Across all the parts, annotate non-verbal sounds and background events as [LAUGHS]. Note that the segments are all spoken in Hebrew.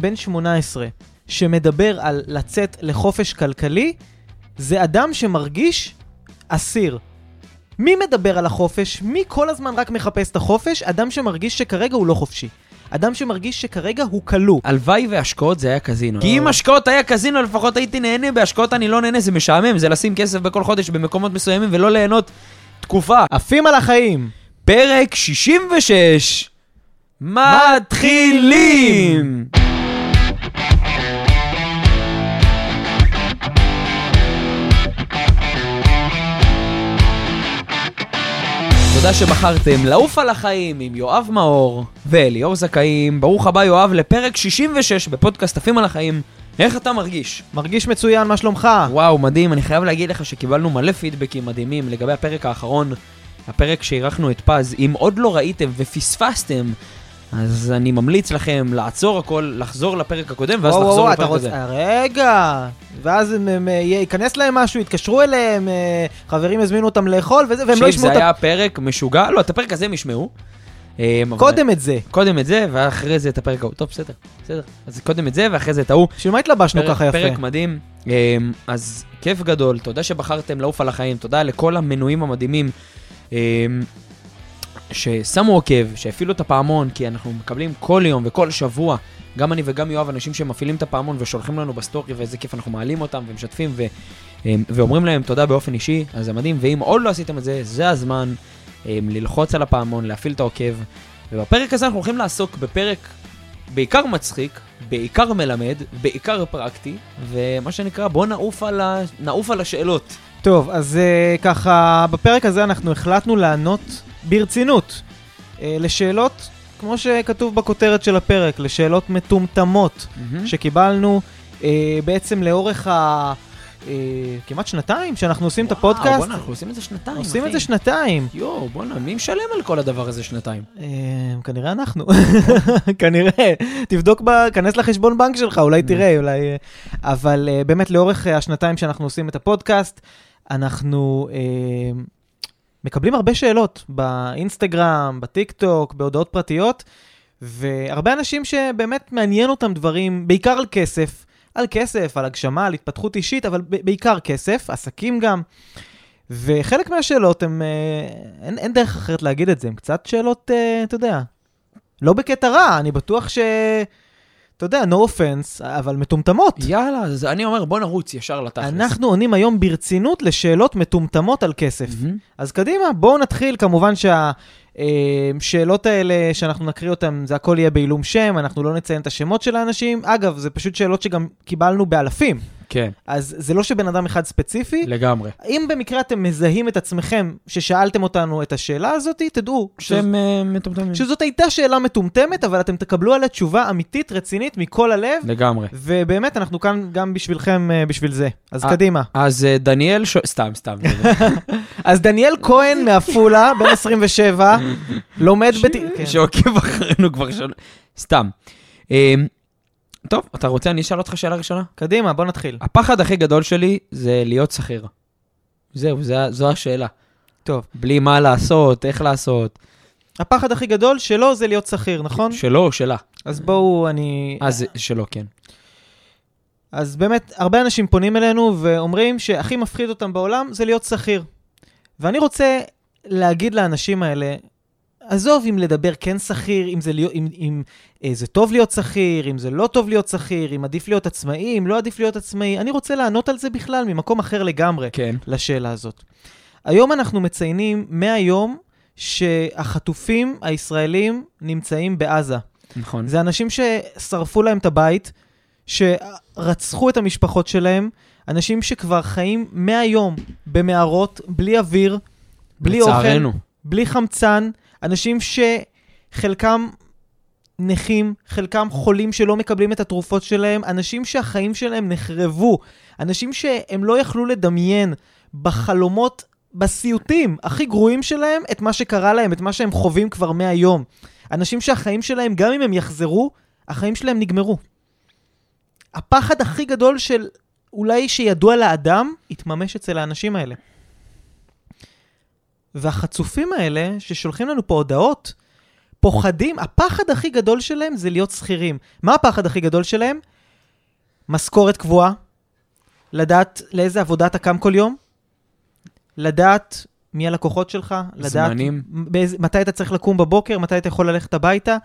בן 18 שמדבר על לצאת לחופש כלכלי, זה אדם שמרגיש אסיר. מי מדבר על החופש? מי כל הזמן רק מחפש את החופש? אדם שמרגיש שכרגע הוא לא חופשי. אדם שמרגיש שכרגע הוא כלוא. הלוואי והשקעות זה היה קזינו. כי. אם השקעות היה קזינו, לפחות הייתי נהנה, בהשקעות אני לא נהנה, זה משעמם, זה לשים כסף בכל חודש במקומות מסוימים ולא ליהנות תקופה. עפים על החיים. פרק 66, מתחילים! תודה שבחרתם לעוף על החיים עם יואב מאור ואליאור זכאים. ברוך הבא יואב לפרק 66 בפודקאסט עפים על החיים. איך אתה מרגיש? מרגיש מצוין, מה שלומך? וואו, מדהים, אני חייב להגיד לך שקיבלנו מלא פידבקים מדהימים לגבי הפרק האחרון, הפרק שאירחנו את פז. אם עוד לא ראיתם ופספסתם, אז אני ממליץ לכם לעצור הכל, לחזור לפרק הקודם, ואז וואו, לחזור וואו, לפרק הזה. רגע. ואז הם- הם, אה, ייכנס להם משהו, יתקשרו אליהם, אה, חברים יזמינו אותם לאכול וזה, והם לא ישמעו זה את ה... היה פרק משוגע, לא, את הפרק הזה הם ישמעו. אה, קודם את זה. קודם את זה, ואחרי זה את הפרק ההוא. טוב, בסדר, בסדר. אז קודם את זה, ואחרי זה את ההוא. בשביל מה התלבשנו פרק- ככה יפה? פרק מדהים. אז כיף גדול, תודה שבחרתם לעוף על החיים, תודה לכל המנויים המדהימים ששמו עוקב, שהפעילו את הפעמון, כי אנחנו מקבלים כל יום וכל שבוע, גם אני וגם יואב, אנשים שמפעילים את הפעמון ושולחים לנו בסטורי, ואיזה כיף אנחנו מעלים אותם ומשתפים ו, אמ, ואומרים להם תודה באופן אישי, אז זה מדהים, ואם עוד לא עשיתם את זה, זה הזמן אמ, ללחוץ על הפעמון, להפעיל את העוקב, ובפרק הזה אנחנו הולכים לעסוק בפרק בעיקר מצחיק, בעיקר מלמד, בעיקר פרקטי, ומה שנקרא, בוא נעוף ה... נעוף על השאלות. טוב, אז uh, ככה, בפרק הזה אנחנו החלטנו לענות ברצינות uh, לשאלות, כמו שכתוב בכותרת של הפרק, לשאלות מטומטמות שקיבלנו uh, בעצם לאורך ה... uh, כמעט שנתיים שאנחנו עושים את וואו, הפודקאסט. בואנה, אנחנו עושים את זה שנתיים, עושים אחי. את זה שנתיים. יואו, בואנה, מי משלם על כל הדבר הזה שנתיים? כנראה אנחנו, [LAUGHS] כנראה. תבדוק, ב... כנס לחשבון בנק שלך, אולי תראה, אולי... אה, אבל באמת לאורך אה, השנתיים שאנחנו עושים את הפודקאסט, אנחנו מקבלים הרבה שאלות באינסטגרם, בטיק טוק, בהודעות פרטיות, והרבה אנשים שבאמת מעניין אותם דברים, בעיקר על כסף, על כסף, על הגשמה, על התפתחות אישית, אבל בעיקר כסף, עסקים גם. וחלק מהשאלות הם, אה, אין, אין דרך אחרת להגיד את זה, הם קצת שאלות, אה, אתה יודע, לא בקטע רע, אני בטוח ש... אתה יודע, no offense, אבל מטומטמות. יאללה, אז אני אומר, בוא נרוץ ישר לתכלס. אנחנו עונים היום ברצינות לשאלות מטומטמות על כסף. מהמם. אז קדימה, בואו נתחיל. כמובן שהשאלות האלה, שאנחנו נקריא אותן, זה הכל יהיה בעילום שם, אנחנו לא נציין את השמות של האנשים. אגב, זה פשוט שאלות שגם קיבלנו באלפים. כן, אז זה לא שבן אדם אחד ספציפי. לגמרי. אם במקרה אתם מזהים את עצמכם ששאלתם אותנו את השאלה הזאת, תדעו שהם אה, מטומטמים. שזאת הייתה שאלה מטומטמת, אבל אתם תקבלו עליה תשובה אמיתית, רצינית, מכל הלב, לגמרי. ובאמת, אנחנו כאן גם בשבילכם, אה, בשביל זה. אז אה. קדימה. אז אה, דניאל ש... סתם, סתם. [LAUGHS] אז דניאל כהן מעפולה, בן 27, לומד בת... כן. שעוקב אחרינו כבר שנה. סתם. טוב, אתה רוצה, אני אשאל אותך שאלה ראשונה? קדימה, בוא נתחיל. הפחד הכי גדול שלי זה להיות שכיר. זהו, זה- זו השאלה. טוב. בלי מה לעשות, איך לעשות. הפחד הכי גדול שלו זה להיות שכיר, נכון? שלו או שלה? אז בואו, אני... זה שלו, כן. אז באמת, הרבה אנשים פונים אלינו ואומרים שהכי מפחיד אותם בעולם זה להיות שכיר. ואני רוצה להגיד לאנשים האלה, עזוב אם לדבר כן שכיר, אם, זה להיות- אם, אם אה, זה טוב להיות שכיר, אם זה לא טוב להיות שכיר, אם עדיף להיות עצמאי, אם לא עדיף להיות עצמאי, אני רוצה לענות על זה בכלל ממקום אחר לגמרי. כן. לשאלה הזאת. היום אנחנו מציינים 100 יום שהחטופים הישראלים נמצאים בעזה. נכון. זה אנשים ששרפו להם את הבית, שרצחו את המשפחות שלהם, אנשים שכבר חיים 100 יום במערות, בלי אוויר, בלי אוכל, לצערנו. בלי חמצן, אנשים שחלקם נכים, חלקם חולים שלא מקבלים את התרופות שלהם, אנשים שהחיים שלהם נחרבו, אנשים שהם לא יכלו לדמיין בחלומות, בסיוטים הכי גרועים שלהם, את מה שקרה להם, את מה שהם חווים כבר מהיום. אנשים שהחיים שלהם, גם אם הם יחזרו, החיים שלהם נגמרו. הפחד הכי גדול של אולי שידוע לאדם, יתממש אצל האנשים האלה. והחצופים האלה, ששולחים לנו פה הודעות, פוחדים, הפחד הכי גדול שלהם זה להיות שכירים. מה הפחד הכי גדול שלהם? משכורת קבועה, לדעת לאיזה עבודה אתה קם כל יום, לדעת מי הלקוחות שלך, לדעת זמנים. באיזה, מתי אתה צריך לקום בבוקר, מתי אתה יכול ללכת הביתה.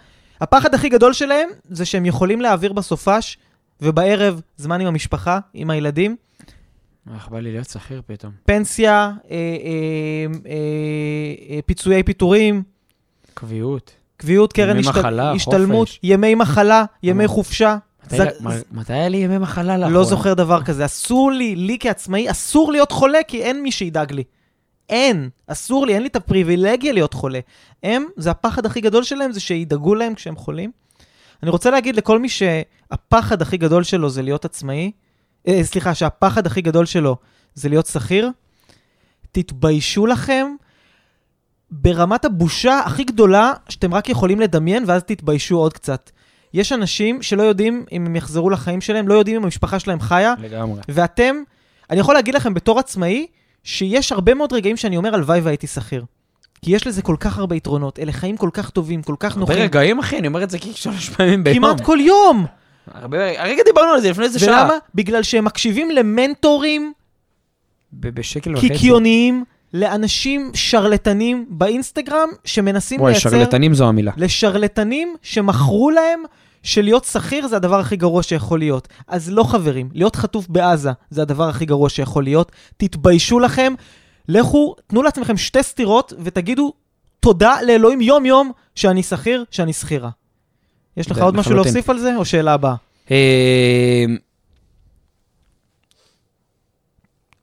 הפחד הכי גדול שלהם זה שהם יכולים להעביר בסופש ובערב זמן עם המשפחה, עם הילדים. איך בא לי להיות שכיר פתאום. פנסיה, אה, אה, אה, אה, פיצויי פיטורים, קביעות. קביעות, קרן ימי השת... מחלה, השתלמות, חופש. ימי מחלה, ימי אה. חופשה. מתי- זה- מה- מתי היה לי ימי מחלה לאחרונה? לא זוכר דבר כזה. אסור לי, לי כעצמאי, אסור להיות חולה, כי אין מי שידאג לי. אין, אסור לי, אין לי את הפריבילגיה להיות חולה. הם, זה הפחד הכי גדול שלהם, זה שידאגו להם כשהם חולים. אני רוצה להגיד לכל מי שהפחד הכי גדול שלו זה להיות עצמאי, אה, סליחה, שהפחד הכי גדול שלו זה להיות שכיר, תתביישו לכם ברמת הבושה הכי גדולה שאתם רק יכולים לדמיין, ואז תתביישו עוד קצת. יש אנשים שלא יודעים אם הם יחזרו לחיים שלהם, לא יודעים אם המשפחה שלהם חיה, לגמרי. ואתם, אני יכול להגיד לכם בתור עצמאי, שיש הרבה מאוד רגעים שאני אומר, הלוואי והייתי שכיר. כי יש לזה כל כך הרבה יתרונות, אלה חיים כל כך טובים, כל כך נוחים. ברגעים, אחי, אני אומר את זה כי שלוש פעמים ביום. כמעט כל יום. הרבה... הרגע דיברנו על זה לפני איזה שעה. ולמה? בגלל שהם מקשיבים למנטורים בשקל וחצי. קיקיוניים, לאנשים שרלטנים באינסטגרם, שמנסים וואי, לייצר... שרלטנים זו המילה. לשרלטנים שמכרו להם שלהיות שכיר זה הדבר הכי גרוע שיכול להיות. אז לא חברים, להיות חטוף בעזה זה הדבר הכי גרוע שיכול להיות. תתביישו לכם, לכו, תנו לעצמכם שתי סטירות ותגידו תודה לאלוהים יום-יום שאני שכיר, שאני שכירה. יש לך עוד משהו. להוסיף על זה, או שאלה הבאה? אה,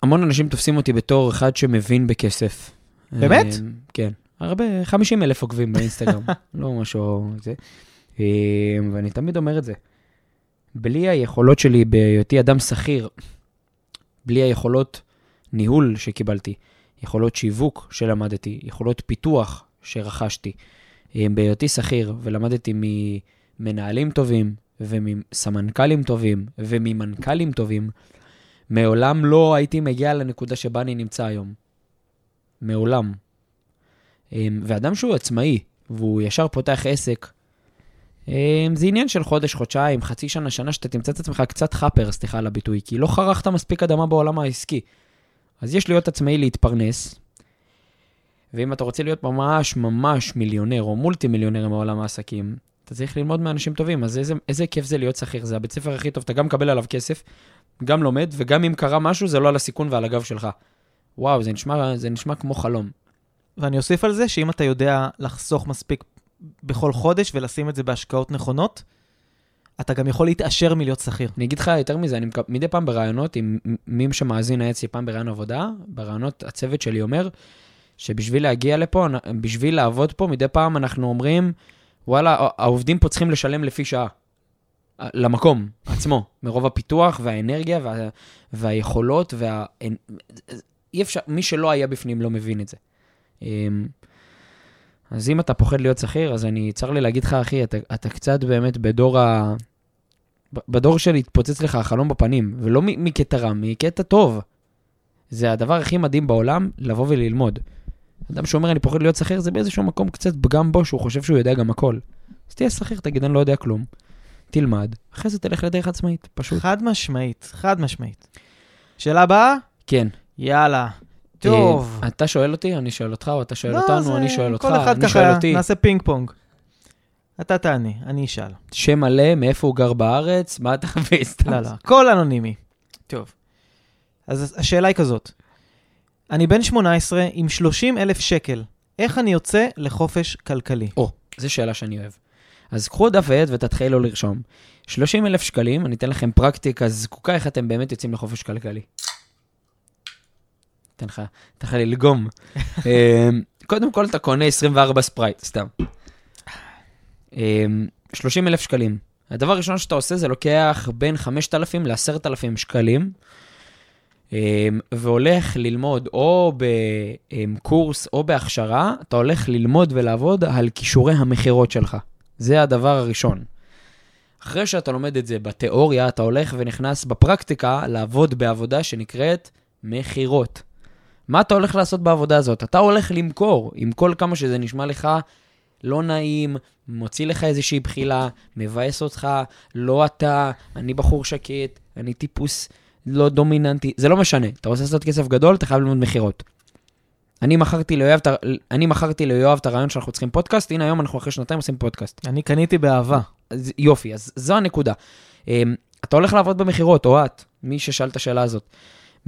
המון אנשים תופסים אותי בתור אחד שמבין בכסף. באמת? אה, כן. הרבה, 50 אלף עוקבים באינסטגרם, [LAUGHS] לא משהו זה. אה, ואני תמיד אומר את זה. בלי היכולות שלי בהיותי אדם שכיר, בלי היכולות ניהול שקיבלתי, יכולות שיווק שלמדתי, יכולות פיתוח שרכשתי, בהיותי שכיר ולמדתי ממנהלים טובים ומסמנכ"לים טובים וממנכ"לים טובים, מעולם לא הייתי מגיע לנקודה שבה אני נמצא היום. מעולם. אמ, ואדם שהוא עצמאי, והוא ישר פותח עסק, אמ, זה עניין של חודש, חודשיים, חצי שנה, שנה, שאתה תמצא את עצמך קצת חאפר, סליחה על הביטוי, כי לא חרכת מספיק אדמה בעולם העסקי. אז יש להיות עצמאי להתפרנס, ואם אתה רוצה להיות ממש ממש מיליונר או מולטי מיליונר מעולם העסקים, אתה צריך ללמוד מאנשים טובים, אז איזה, איזה כיף זה להיות שכיר, זה הבית ספר הכי טוב, אתה גם מקבל עליו כסף, גם לומד, וגם אם קרה משהו, זה לא על הסיכון ועל הגב שלך. וואו, זה נשמע, זה נשמע כמו חלום. ואני אוסיף על זה שאם אתה יודע לחסוך מספיק בכל חודש ולשים את זה בהשקעות נכונות, אתה גם יכול להתעשר מלהיות שכיר. אני אגיד לך יותר מזה, אני מקב... מדי פעם בראיונות, עם מי שמאזין היה אצלי פעם בראיון עבודה, בראיונות הצוות שלי אומר, שבשביל להגיע לפה, בשביל לעבוד פה, מדי פעם אנחנו אומרים, וואלה, העובדים פה צריכים לשלם לפי שעה. למקום עצמו, מרוב הפיתוח והאנרגיה וה... והיכולות וה... אי אפשר, מי שלא היה בפנים לא מבין את זה. אמ, אז אם אתה פוחד להיות שכיר, אז אני, צר לי להגיד לך, אחי, אתה, אתה קצת באמת בדור ה... בדור של התפוצץ לך החלום בפנים, ולא מקטע רע, מקטע טוב. זה הדבר הכי מדהים בעולם, לבוא וללמוד. אדם שאומר, אני פוחד להיות שכיר, זה באיזשהו מקום קצת פגם בו, שהוא חושב שהוא יודע גם הכל. אז תהיה שכיר, תגיד, אני לא יודע כלום. תלמד, אחרי זה תלך לדרך עצמאית, פשוט. חד משמעית, חד משמעית. שאלה הבאה? כן. יאללה. טוב. אה, אתה שואל אותי, אני שואל אותך, או אתה שואל לא, אותנו, זה- אני שואל אותך, כל אחד אני שואל ככה, אותי. נעשה פינג פונג. אתה תענה, אני אשאל. שם מלא, מאיפה הוא גר בארץ, מה אתה? [LAUGHS] סתם. לא, לא, הכל אנונימי. טוב. אז השאלה היא כזאת. אני בן 18 עם 30 אלף שקל. איך אני יוצא לחופש כלכלי? או, זו שאלה שאני אוהב. אז קחו דף ועט ותתחילו לרשום. 30 אלף שקלים, אני אתן לכם פרקטיקה זקוקה איך אתם באמת יוצאים לחופש כלכלי. אתן לך, אתן לך ללגום. [LAUGHS] אמ, קודם כל אתה קונה 24 ספרייט, סתם. אמ, 30 אלף שקלים. הדבר הראשון שאתה עושה זה לוקח בין 5,000 ל-10,000 שקלים, אמ, והולך ללמוד או בקורס או בהכשרה, אתה הולך ללמוד ולעבוד על כישורי המכירות שלך. זה הדבר הראשון. אחרי שאתה לומד את זה בתיאוריה, אתה הולך ונכנס בפרקטיקה לעבוד בעבודה שנקראת מכירות. מה אתה הולך לעשות בעבודה הזאת? אתה הולך למכור, עם כל כמה שזה נשמע לך לא נעים, מוציא לך איזושהי בחילה, מבאס אותך, לא אתה, אני בחור שקט, אני טיפוס לא דומיננטי, זה לא משנה. אתה רוצה לעשות כסף גדול, אתה חייב ללמוד מכירות. אני מכרתי ליואב, אני מכרתי ליואב את הרעיון שאנחנו צריכים פודקאסט, הנה היום אנחנו אחרי שנתיים עושים פודקאסט. אני קניתי באהבה. אז יופי, אז זו הנקודה. אמ, אתה הולך לעבוד במכירות, או את, מי ששאל את השאלה הזאת.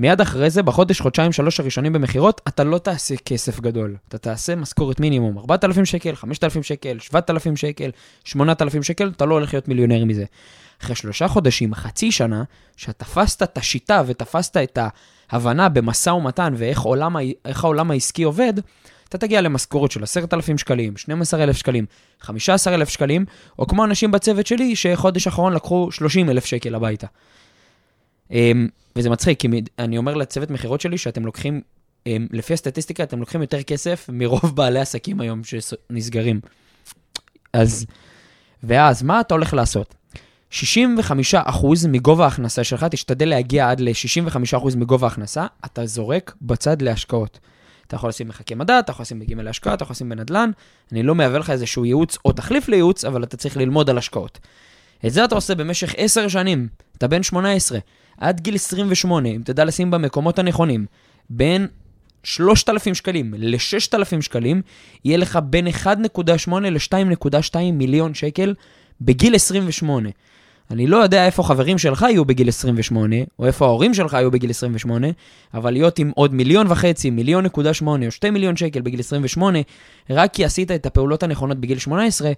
מיד אחרי זה, בחודש, חודשיים, שלוש הראשונים במכירות, אתה לא תעשה כסף גדול. אתה תעשה משכורת מינימום, 4,000 שקל, 5,000 שקל, 7,000 שקל, 8,000 שקל, אתה לא הולך להיות מיליונר מזה. אחרי שלושה חודשים, חצי שנה, שתפסת את השיטה ותפסת את ההבנה במשא ומתן ואיך עולם, העולם העסקי עובד, אתה תגיע למשכורת של 10,000 שקלים, 12,000 שקלים, 15,000 שקלים, או כמו אנשים בצוות שלי, שחודש אחרון לקחו 30,000 שקל הביתה. אמ, וזה מצחיק, כי אני אומר לצוות מכירות שלי שאתם לוקחים, אמ, לפי הסטטיסטיקה, אתם לוקחים יותר כסף מרוב בעלי עסקים היום שנסגרים. אז, ואז, מה אתה הולך לעשות? 65% מגובה ההכנסה שלך, תשתדל להגיע עד ל-65% מגובה ההכנסה, אתה זורק בצד להשקעות. אתה יכול לשים מחכה מדע, אתה יכול לשים בגימל להשקעה, אתה יכול לשים בנדל"ן. אני לא מהווה לך איזשהו ייעוץ או תחליף לייעוץ, אבל אתה צריך ללמוד על השקעות. את זה אתה עושה במשך 10 שנים, אתה בן 18, עד גיל 28, אם תדע לשים במקומות הנכונים, בין 3,000 שקלים ל-6,000 שקלים, יהיה לך בין 1.8 ל-2.2 מיליון שקל בגיל 28. אני לא יודע איפה חברים שלך יהיו בגיל 28, או איפה ההורים שלך יהיו בגיל 28, אבל להיות עם עוד מיליון וחצי, מיליון נקודה שמונה, או שתי מיליון שקל בגיל 28, רק כי עשית את הפעולות הנכונות בגיל 18,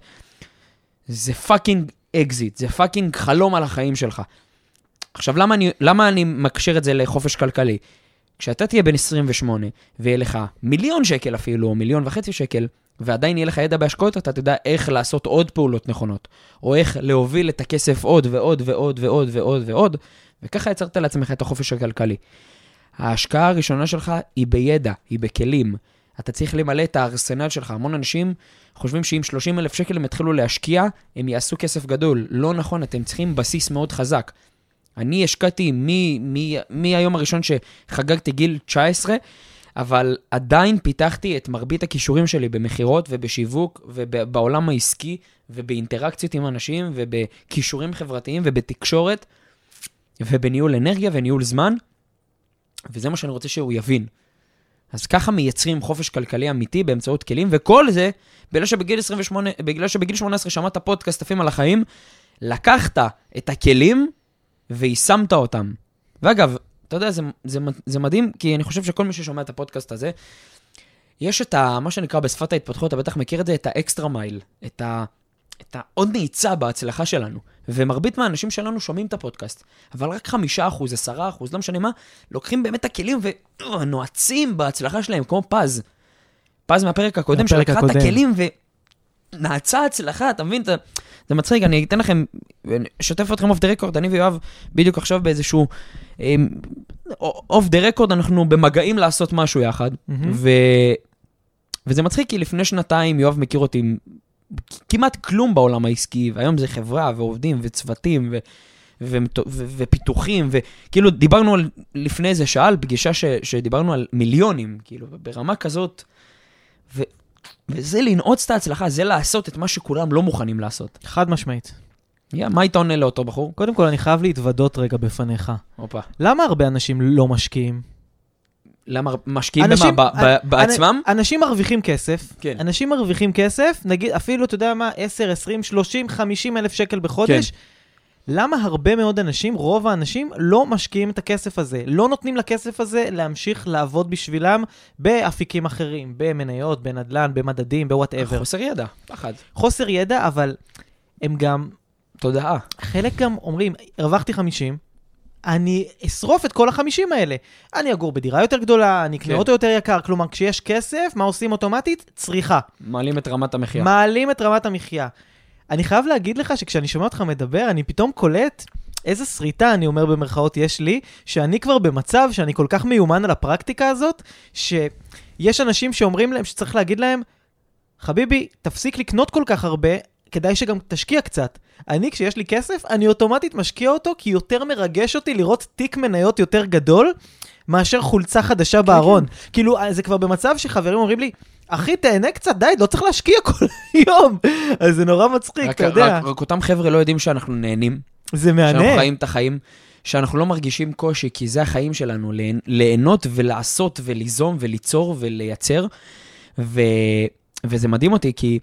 זה fucking אקזיט, זה fucking חלום על החיים שלך. עכשיו, למה אני, למה אני מקשר את זה לחופש כלכלי? כשאתה תהיה בן 28, ויהיה לך מיליון שקל אפילו, או מיליון וחצי שקל, ועדיין יהיה לך ידע בהשקעות, אתה תדע איך לעשות עוד פעולות נכונות, או איך להוביל את הכסף עוד ועוד ועוד ועוד ועוד ועוד, וככה יצרת לעצמך את החופש הכלכלי. ההשקעה הראשונה שלך היא בידע, היא בכלים. אתה צריך למלא את הארסנל שלך. המון אנשים חושבים שאם 30 אלף שקל הם יתחילו להשקיע, הם יעשו כסף גדול. לא נכון, אתם צריכים בסיס מאוד חזק. אני השקעתי מהיום הראשון שחגגתי גיל 19, אבל עדיין פיתחתי את מרבית הכישורים שלי במכירות ובשיווק ובעולם העסקי ובאינטראקציות עם אנשים ובכישורים חברתיים ובתקשורת ובניהול אנרגיה וניהול זמן, וזה מה שאני רוצה שהוא יבין. אז ככה מייצרים חופש כלכלי אמיתי באמצעות כלים, וכל זה בגלל שבגיל 28, בגלל שבגיל 18 שמעת פודקאסט עפים על החיים, לקחת את הכלים ויישמת אותם. ואגב, אתה יודע, זה, זה, זה מדהים, כי אני חושב שכל מי ששומע את הפודקאסט הזה, יש את ה... מה שנקרא בשפת ההתפתחות, אתה בטח מכיר את זה, את האקסטרה מייל, את ה... את העוד נעיצה בהצלחה שלנו. ומרבית מהאנשים שלנו שומעים את הפודקאסט, אבל רק חמישה אחוז, עשרה אחוז, לא משנה מה, לוקחים באמת את הכלים ונועצים בהצלחה שלהם, כמו פז. פז מהפרק הקודם, שלקחה את. הכלים ונעצה הצלחה, אתה מבין? זה, זה מצחיק, אני אתן לכם, אשתף אתכם off the record, אני ויואב בדיוק עכשיו באיזשהו... off the record, אנחנו במגעים לעשות משהו יחד, מהמם. ו... וזה מצחיק, כי לפני שנתיים יואב מכיר אותי עם כמעט כלום בעולם העסקי, והיום זה חברה ועובדים וצוותים ו... ו... ו... ופיתוחים, וכאילו דיברנו על, לפני איזה שעה על פגישה ש... שדיברנו על מיליונים, כאילו, ברמה כזאת, ו... וזה לנעוץ את ההצלחה, זה לעשות את מה שכולם לא מוכנים לעשות. חד משמעית. יא, מה היית עונה לאותו בחור? קודם כל, אני חייב להתוודות רגע בפניך. הופה. למה הרבה אנשים לא משקיעים? למה משקיעים אנשים- במה? ב- אנ- בעצמם? אנשים מרוויחים כסף. כן. אנשים מרוויחים כסף, נגיד אפילו, אתה יודע מה, 10, 20, 30, 50 אלף שקל בחודש. כן. למה הרבה מאוד אנשים, רוב האנשים, לא משקיעים את הכסף הזה? לא נותנים לכסף הזה להמשיך לעבוד בשבילם באפיקים אחרים, במניות, בנדל"ן, במדדים, ב whatever. חוסר ידע, פחד. חוסר ידע, אבל הם גם, תודעה. חלק גם אומרים, הרווחתי 50, אני אשרוף את כל החמישים האלה. אני אגור בדירה יותר גדולה, אני אקנה כן. אוטו יותר יקר. כלומר, כשיש כסף, מה עושים אוטומטית? צריכה. מעלים את רמת המחיה. מעלים את רמת המחיה. אני חייב להגיד לך שכשאני שומע אותך מדבר, אני פתאום קולט איזה שריטה, אני אומר במרכאות, יש לי, שאני כבר במצב שאני כל כך מיומן על הפרקטיקה הזאת, שיש אנשים שאומרים להם שצריך להגיד להם, חביבי, תפסיק לקנות כל כך הרבה, כדאי שגם תשקיע קצת. אני, כשיש לי כסף, אני אוטומטית משקיע אותו, כי יותר מרגש אותי לראות תיק מניות יותר גדול, מאשר חולצה חדשה בארון. כאילו, זה כבר במצב שחברים אומרים לי, אחי, תהנה קצת, די, לא צריך להשקיע כל יום. אז זה נורא מצחיק, רק- אתה יודע. רק- רק אותם חבר'ה לא יודעים שאנחנו נהנים, זה שאנחנו מהנה. חיים את החיים, שאנחנו לא מרגישים קושי, כי זה החיים שלנו, ליהנות ולעשות וליזום וליצור ולייצר. ו... וזה מדהים אותי, כי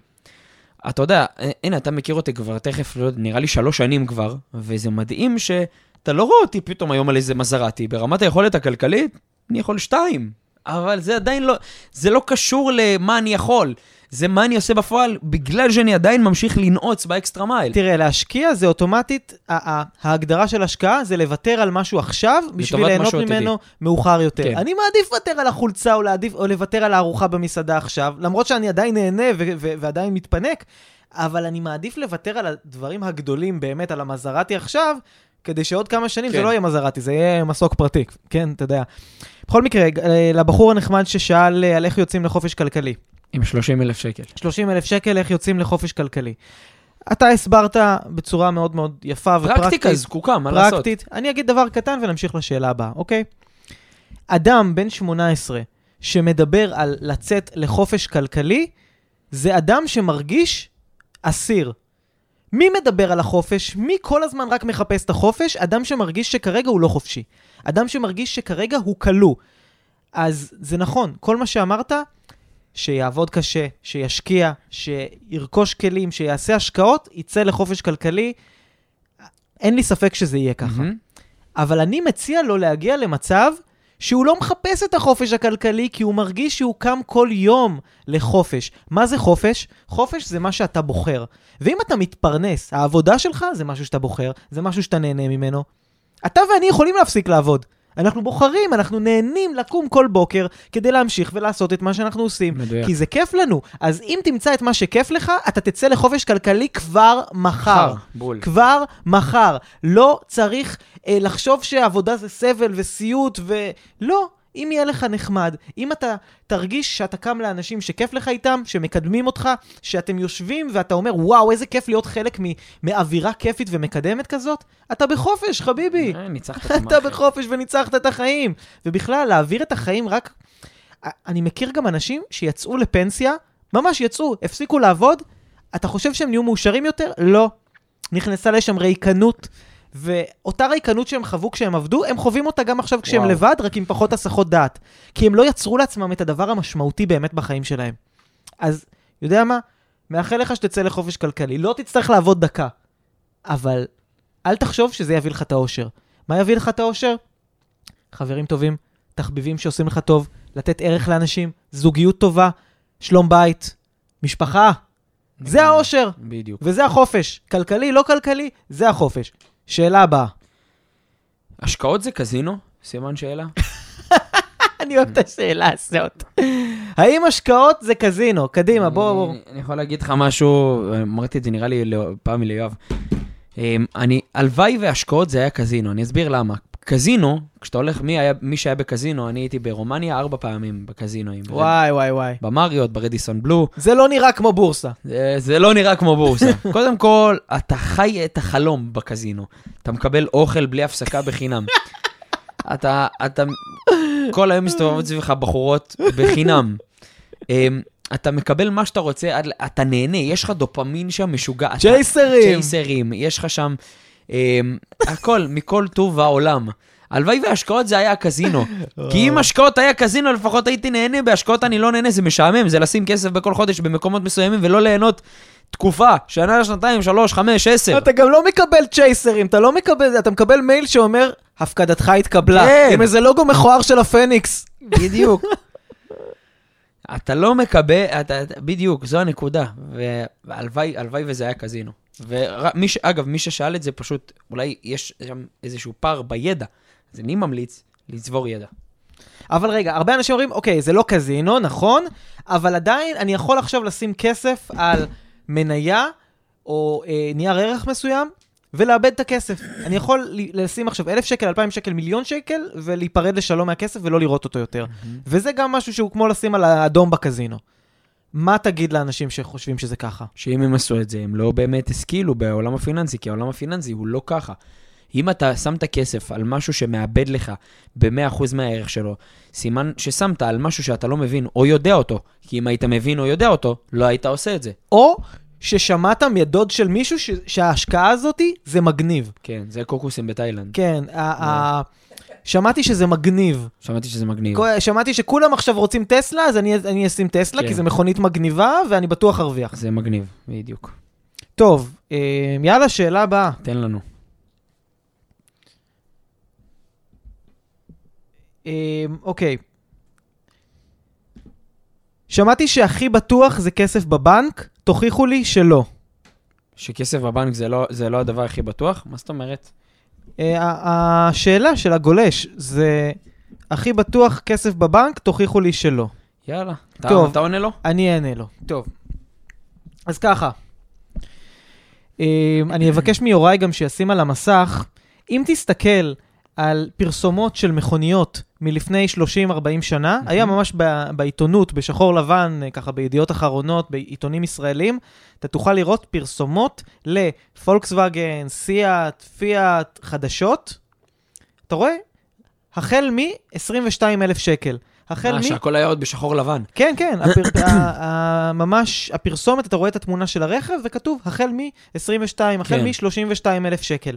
אתה יודע, הנה, אתה מכיר אותי כבר תכף, לא נראה לי שלוש שנים כבר, וזה מדהים שאתה לא רואה אותי פתאום היום על איזה מזרטי. ברמת היכולת הכלכלית, אני יכול שתיים. אבל זה עדיין לא, זה לא קשור למה אני יכול. זה מה אני עושה בפועל, בגלל שאני עדיין ממשיך לנעוץ באקסטרה מייל. תראה, להשקיע זה אוטומטית, ההגדרה של השקעה זה לוותר על משהו עכשיו, בשביל ליהנות משהו עתידי. ממנו מאוחר יותר. כן. אני מעדיף לוותר על החולצה או, להעדיף, או לוותר על הארוחה במסעדה עכשיו, למרות שאני עדיין נהנה ו- ו- ועדיין מתפנק, אבל אני מעדיף לוותר על הדברים הגדולים באמת, על המזרטי עכשיו, כדי שעוד כמה שנים זה כן. לא יהיה מזרטי, זה יהיה מסוק פרטי, כן, אתה יודע. בכל מקרה, אה, לבחור הנחמד ששאל אה, על איך יוצאים לחופש כלכלי. עם 30 אלף שקל. 30 אלף שקל, איך יוצאים לחופש כלכלי. אתה הסברת בצורה מאוד מאוד יפה ופרקטית. פרקטיקה זקוקה, מה לעשות? פרקטית. אני אגיד דבר קטן ונמשיך לשאלה הבאה, אוקיי? אדם בן 18 שמדבר על לצאת לחופש כלכלי, זה אדם שמרגיש אסיר. מי מדבר על החופש? מי כל הזמן רק מחפש את החופש? אדם שמרגיש שכרגע הוא לא חופשי. אדם שמרגיש שכרגע הוא כלוא. אז זה נכון, כל מה שאמרת, שיעבוד קשה, שישקיע, שירכוש כלים, שיעשה השקעות, יצא לחופש כלכלי. אין לי ספק שזה יהיה ככה. מהמם. אבל אני מציע לו להגיע למצב שהוא לא מחפש את החופש הכלכלי, כי הוא מרגיש שהוא קם כל יום לחופש. מה זה חופש? חופש זה מה שאתה בוחר. ואם אתה מתפרנס, העבודה שלך זה משהו שאתה בוחר, זה משהו שאתה נהנה ממנו. אתה ואני יכולים להפסיק לעבוד. אנחנו בוחרים, אנחנו נהנים לקום כל בוקר כדי להמשיך ולעשות את מה שאנחנו עושים. מדויק. כי זה כיף לנו. אז אם תמצא את מה שכיף לך, אתה תצא לחופש כלכלי כבר מחר. בול. כבר מחר. לא צריך אה, לחשוב שעבודה זה סבל וסיוט ו... לא. אם יהיה לך נחמד, אם אתה תרגיש שאתה קם לאנשים שכיף לך איתם, שמקדמים אותך, שאתם יושבים ואתה אומר, וואו, איזה כיף להיות חלק מ- מאווירה כיפית ומקדמת כזאת, אתה בחופש, חביבי. אה, ניצחת את אתה. בחופש וניצחת את החיים. ובכלל, להעביר את החיים רק... אני מכיר גם אנשים שיצאו לפנסיה, ממש יצאו, הפסיקו לעבוד, אתה חושב שהם נהיו מאושרים יותר? לא. נכנסה לשם ריקנות, ואותה ריקנות שהם חוו כשהם עבדו, הם חווים אותה גם עכשיו כשהם וואו. לבד, רק עם פחות הסחות דעת. כי הם לא יצרו לעצמם את הדבר המשמעותי באמת בחיים שלהם. אז, יודע מה? מאחל לך שתצא לחופש כלכלי. לא תצטרך לעבוד דקה, אבל אל תחשוב שזה יביא לך את האושר. מה יביא לך את האושר? חברים טובים, תחביבים שעושים לך טוב, לתת ערך לאנשים, זוגיות טובה, שלום בית, משפחה. זה האושר, בדיוק. וזה החופש. כלכלי, לא כלכלי, זה החופש. שאלה הבאה. השקעות זה קזינו? סימן שאלה? [LAUGHS] אני אוהב את השאלה הזאת. האם השקעות זה קזינו? קדימה, בוא, בוא. אני- אני יכול להגיד לך משהו, אמרתי את זה נראה לי לא- פעם ליואב. אמ, אני, הלוואי והשקעות זה היה קזינו, אני אסביר למה. קזינו, כשאתה הולך, מי, היה, מי שהיה בקזינו, אני הייתי ברומניה ארבע פעמים בקזינואים. וואי, וואי, וואי. במריוט, ברדיסון בלו. זה לא נראה כמו בורסה. זה, זה לא נראה כמו בורסה. [LAUGHS] קודם כל, אתה חי את החלום בקזינו. אתה מקבל אוכל בלי הפסקה בחינם. [LAUGHS] אתה, אתה כל היום מסתובבות סביבך בחורות בחינם. אמ, אתה מקבל מה שאתה רוצה, אתה נהנה, יש לך דופמין שם משוגע. צ'ייסרים. צ'ייסרים, יש לך שם הכל, מכל טוב העולם. הלוואי והשקעות זה היה קזינו. כי אם השקעות היה קזינו, לפחות הייתי נהנה, בהשקעות אני לא נהנה, זה משעמם, זה לשים כסף בכל חודש במקומות מסוימים ולא ליהנות תקופה, שנה, שנתיים, שלוש, חמש, עשר. אתה גם לא מקבל צ'ייסרים, אתה לא מקבל, אתה מקבל מייל שאומר, הפקדתך התקבלה. כן. עם איזה לוגו מכוער של הפניקס. בדיוק. אתה לא מקבל, אתה, בדיוק, זו הנקודה. והלוואי, הלוואי וזה היה קזינו. ואגב, מי ששאל את זה פשוט, אולי יש שם איזשהו פער בידע, אז אני ממליץ לצבור ידע. אבל רגע, הרבה אנשים אומרים, אוקיי, זה לא קזינו, נכון, אבל עדיין אני יכול עכשיו לשים כסף על מניה או אה, נייר ערך מסוים ולאבד את הכסף. אני יכול לשים עכשיו אלף שקל, אלפיים שקל, מיליון שקל, ולהיפרד לשלום מהכסף ולא לראות אותו יותר. וזה גם משהו שהוא כמו לשים על האדום בקזינו. מה תגיד לאנשים שחושבים שזה ככה? שאם הם עשו את זה, הם לא באמת השכילו בעולם הפיננסי, כי העולם הפיננסי הוא לא ככה. אם אתה שמת כסף על משהו שמאבד לך ב-100% מהערך שלו, סימן ששמת על משהו שאתה לא מבין או יודע אותו, כי אם היית מבין או יודע אותו, לא היית עושה את זה. או ששמעת מדוד של מישהו ש- שההשקעה הזאת זה מגניב. כן, זה קוקוסים בתאילנד. כן, ה- ה- שמעתי שזה מגניב. שמעתי שזה מגניב. שמעתי שכולם עכשיו רוצים טסלה, אז אני אני אשים טסלה, כן. כי זו מכונית מגניבה, ואני בטוח ארוויח. זה מגניב, בדיוק. טוב, אה, יאללה, שאלה הבאה. תן לנו. אה, אוקיי. שמעתי שהכי בטוח זה כסף בבנק, תוכיחו לי שלא. שכסף בבנק זה לא, זה לא הדבר הכי בטוח? מה זאת אומרת? אה, השאלה של הגולש זה, הכי בטוח כסף בבנק, תוכיחו לי שלא. יאללה. טוב. אתה עונה לו? אני אענה לו. טוב. אז ככה, אה, אני אבקש מיוראי גם שישים על המסך, אם תסתכל על פרסומות של מכוניות מלפני 30-40 שנה, היה ממש ב- בעיתונות, בשחור לבן, אה, ככה בידיעות אחרונות, בעיתונים ישראלים, אתה תוכל לראות פרסומות לפולקסווגן, סיאט, פיאט, חדשות. אתה רואה? החל מ-22,000 שקל. החל מה, מ... שהכל היה עוד בשחור לבן. כן, כן, [COUGHS] הפר... ה- ה- ממש, הפרסומת, אתה רואה את התמונה של הרכב, וכתוב, החל מ-22, החל כן. מ-32 אלף שקל.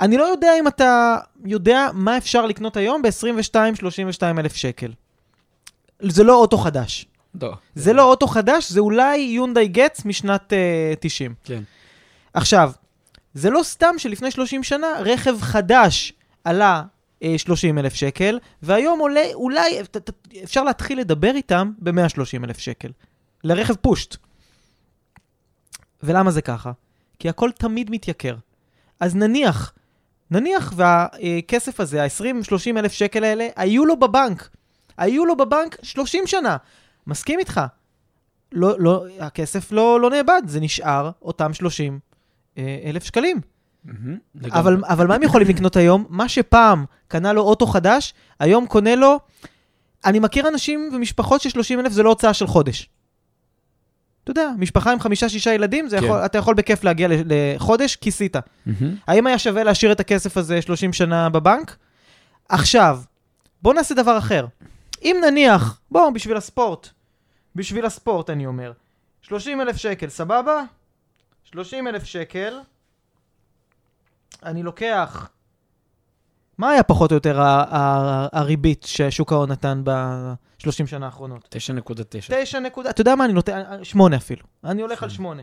אני לא יודע אם אתה יודע מה אפשר לקנות היום ב-22-32 אלף שקל. זה לא אוטו חדש. לא. זה לא אוטו חדש, זה אולי יונדאי גץ משנת uh, 90. כן. עכשיו, זה לא סתם שלפני 30 שנה רכב חדש עלה אה, 30 אלף שקל, והיום עולה, אולי, ת, ת, אפשר להתחיל לדבר איתם ב-130 אלף שקל. לרכב פושט. ולמה זה ככה? כי הכל תמיד מתייקר. אז נניח, נניח והכסף הזה, ה-20-30 אלף שקל האלה, היו לו בבנק. היו לו בבנק 30 שנה. מסכים איתך. לא, לא, הכסף לא, לא נאבד, זה נשאר אותם 30 אה, אלף שקלים. לגמרי. אבל, אבל מה הם יכולים לקנות היום? מה שפעם קנה לו אוטו חדש, היום קונה לו... אני מכיר אנשים ומשפחות ש-30 אלף זה לא הוצאה של חודש. אתה יודע, משפחה עם חמישה-שישה ילדים, זה כן. יכול, אתה יכול בכיף להגיע לחודש, כיסית. מהמם. האם היה שווה להשאיר את הכסף הזה 30 שנה בבנק? עכשיו, בואו נעשה דבר אחר. אם נניח, בואו, בשביל הספורט, בשביל הספורט אני אומר, 30 אלף שקל, סבבה? 30 אלף שקל, אני לוקח... מה היה פחות או יותר הריבית ששוק ההון נתן ב-30 שנה האחרונות? 9.9. 9 נקודה, אתה יודע מה, אני נותן, 8 אפילו. אני הולך על 8.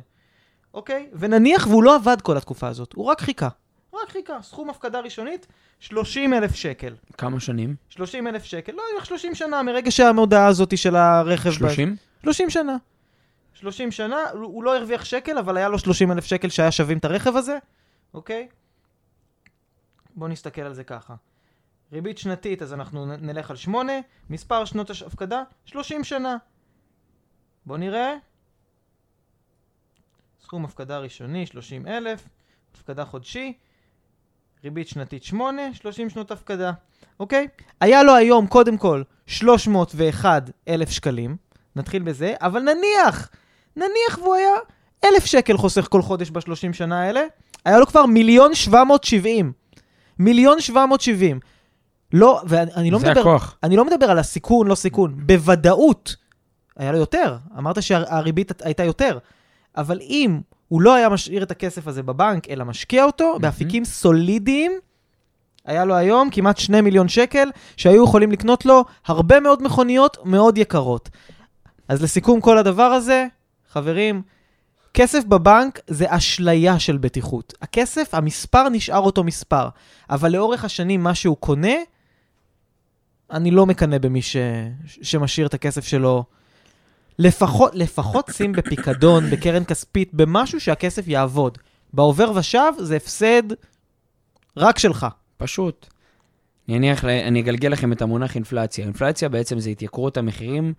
אוקיי? ונניח והוא לא עבד כל התקופה הזאת, הוא רק חיכה. רק חיכה, סכום הפקדה ראשונית, 30 אלף שקל. כמה שנים? 30 אלף שקל, לא, ילך 30 שנה מרגע שהמודעה הזאת של הרכב... ב- 30? 30 שנה. 30 שנה, הוא לא הרוויח שקל, אבל היה לו 30 אלף שקל שהיה שווים את הרכב הזה, אוקיי? בואו נסתכל על זה ככה. ריבית שנתית, אז אנחנו נלך על 8, מספר שנות הפקדה, 30 שנה. בואו נראה. סכום הפקדה ראשוני, 30 אלף, הפקדה חודשי, ריבית שנתית 8, 30 שנות הפקדה, אוקיי? היה לו היום, קודם כל, 301 אלף שקלים, נתחיל בזה, אבל נניח, נניח והוא היה אלף שקל חוסך כל חודש בשלושים שנה האלה, היה לו כבר מיליון שבע מאות שבעים. מיליון שבע מאות שבעים. לא, ואני לא זה מדבר, הכוח. אני לא מדבר על הסיכון, לא סיכון, בוודאות היה לו יותר. אמרת שהריבית הייתה יותר. אבל אם הוא לא היה משאיר את הכסף הזה בבנק, אלא משקיע אותו באפיקים סולידיים, היה לו היום כמעט 2 מיליון שקל, שהיו יכולים לקנות לו הרבה מאוד מכוניות מאוד יקרות. אז לסיכום כל הדבר הזה, חברים, כסף בבנק זה אשליה של בטיחות. הכסף, המספר נשאר אותו מספר, אבל לאורך השנים מה שהוא קונה, אני לא מקנא במי ש... שמשאיר את הכסף שלו. לפחות, לפחות שים בפיקדון, בקרן כספית, במשהו שהכסף יעבוד. בעובר ושב זה הפסד רק שלך. פשוט. אני אניח, אני אגלגל לכם את המונח אינפלציה. אינפלציה בעצם זה התייקרות המחירים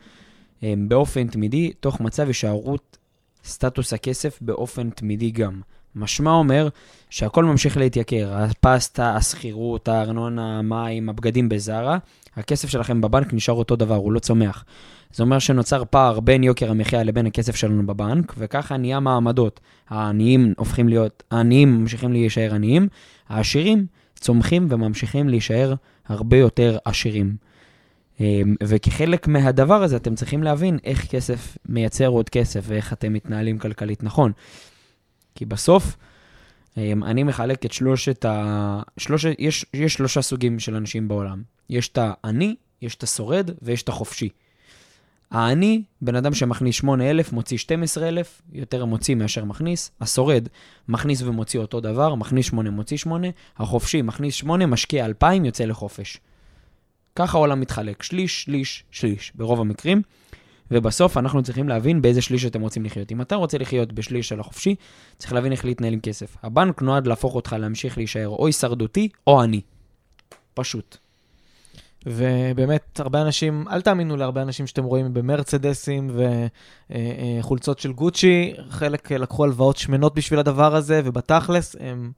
הם, באופן תמידי, תוך מצב הישארות סטטוס הכסף באופן תמידי גם. משמע אומר שהכל ממשיך להתייקר, הפסטה, השכירות, הארנונה, המים, הבגדים בזארה, הכסף שלכם בבנק נשאר אותו דבר, הוא לא צומח. זה אומר שנוצר פער בין יוקר המחיה לבין הכסף שלנו בבנק, וככה נהיה מעמדות. העניים הופכים להיות, העניים ממשיכים להישאר עניים, העשירים צומחים וממשיכים להישאר הרבה יותר עשירים. אמ, וכחלק מהדבר הזה אתם צריכים להבין איך כסף מייצר עוד כסף ואיך אתם מתנהלים כלכלית נכון. כי בסוף, אמ, אני מחלק את שלושת ה... שלושת... יש, יש שלושה סוגים של אנשים בעולם. יש את העני, יש את השורד ויש את החופשי. העני, בן אדם שמכניס 8,000, מוציא 12,000, יותר מוציא מאשר מכניס. השורד, מכניס ומוציא אותו דבר, מכניס 8, מוציא 8. החופשי, מכניס 8, משקיע 2,000, יוצא לחופש. ככה העולם מתחלק, שליש, שליש, שליש, ברוב המקרים. ובסוף אנחנו צריכים להבין באיזה שליש אתם רוצים לחיות. אם אתה רוצה לחיות בשליש של החופשי, צריך להבין איך להתנהל עם כסף. הבנק נועד להפוך אותך להמשיך להישאר או הישרדותי או עני. פשוט. ובאמת, הרבה אנשים, אל תאמינו להרבה אנשים שאתם רואים במרצדסים וחולצות של גוצ'י, חלק לקחו הלוואות שמנות בשביל הדבר הזה, ובתכלס הם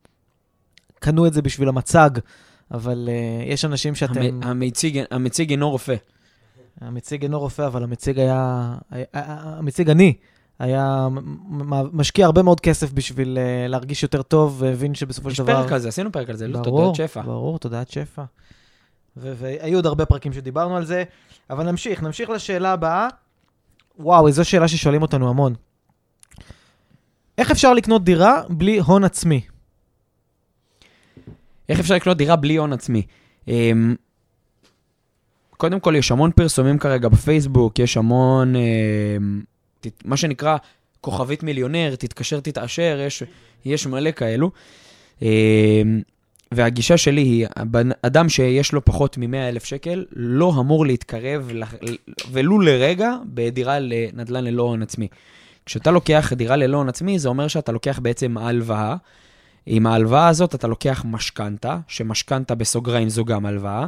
קנו את זה בשביל המצג, אבל uh, יש אנשים שאתם... המציג, המציג אינו רופא. המציג אינו רופא, אבל המציג היה... המציג אני. היה משקיע הרבה מאוד כסף בשביל uh, להרגיש יותר טוב, והבין שבסופו של דבר... יש פרק על זה, עשינו פרק על זה, לא תודעת שפע. ברור, תודעת שפע. והיו עוד הרבה פרקים שדיברנו על זה, אבל נמשיך, נמשיך לשאלה הבאה. וואו, זו שאלה ששואלים אותנו המון. איך אפשר לקנות דירה בלי הון עצמי? איך אפשר לקנות דירה בלי הון עצמי? אמ, קודם כל, יש המון פרסומים כרגע בפייסבוק, יש המון, אמ, מה שנקרא, כוכבית מיליונר, תתקשר, תתעשר, יש, יש מלא כאלו. אמ, והגישה שלי היא, אדם שיש לו פחות מ-100 אלף שקל, לא אמור להתקרב ולו לרגע בדירה לנדל"ן ללא הון עצמי. כשאתה לוקח דירה ללא הון עצמי, זה אומר שאתה לוקח בעצם הלוואה. עם ההלוואה הזאת אתה לוקח משכנתה, שמשכנתה בסוגריים זו גם הלוואה,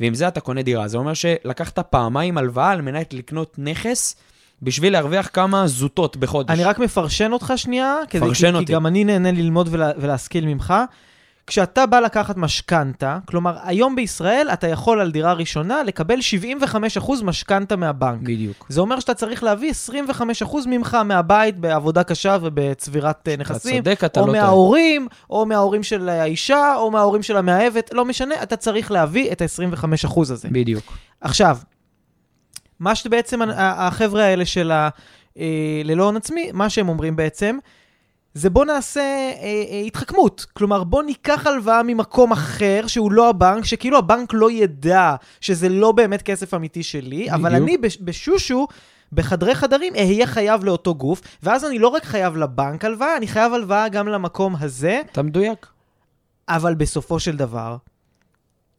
ועם זה אתה קונה דירה. זה אומר שלקחת פעמיים הלוואה על מנת לקנות נכס. בשביל להרוויח כמה זוטות בחודש. אני רק מפרשן אותך שנייה, פרשן כי, אותי. כי גם אני נהנה ללמוד ולה, ולהשכיל ממך. כשאתה בא לקחת משכנתה, כלומר, היום בישראל אתה יכול על דירה ראשונה לקבל 75% משכנתה מהבנק. בדיוק. זה אומר שאתה צריך להביא 25% ממך מהבית בעבודה קשה ובצבירת אה, נכסים. אתה צודק, אתה או לא טועה. מההורים, או מההורים של האישה, או מההורים של המאהבת, לא משנה, אתה צריך להביא את ה-25% הזה. בדיוק. עכשיו, מה שבעצם החבר'ה האלה של ה... אה, ללא הון עצמי, מה שהם אומרים בעצם, זה בוא נעשה אה, אה, התחכמות. כלומר, בוא ניקח הלוואה ממקום אחר, שהוא לא הבנק, שכאילו הבנק לא ידע שזה לא באמת כסף אמיתי שלי, בדיוק. אבל אני בשושו, בחדרי חדרים, אהיה חייב לאותו גוף, ואז אני לא רק חייב לבנק הלוואה, אני חייב הלוואה גם למקום הזה. אתה מדויק. אבל בסופו של דבר,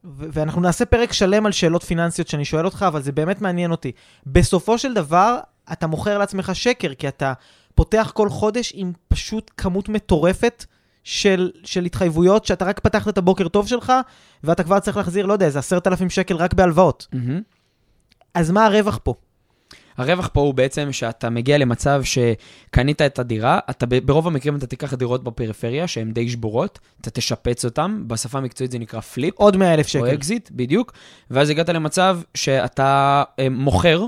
ו- ואנחנו נעשה פרק שלם על שאלות פיננסיות שאני שואל אותך, אבל זה באמת מעניין אותי. בסופו של דבר, אתה מוכר לעצמך שקר, כי אתה פותח כל חודש עם פשוט כמות מטורפת של, של התחייבויות, שאתה רק פתחת את הבוקר טוב שלך, ואתה כבר צריך להחזיר, לא יודע, איזה עשרת אלפים שקל רק בהלוואות. Mm-hmm. אז מה הרווח פה? הרווח פה הוא בעצם שאתה מגיע למצב שקנית את הדירה, אתה ברוב המקרים אתה תיקח דירות בפריפריה שהן די שבורות, אתה תשפץ אותן, בשפה המקצועית זה נקרא flip. עוד 100 אלף שקל. או אקזיט, בדיוק. ואז הגעת למצב שאתה אה, מוכר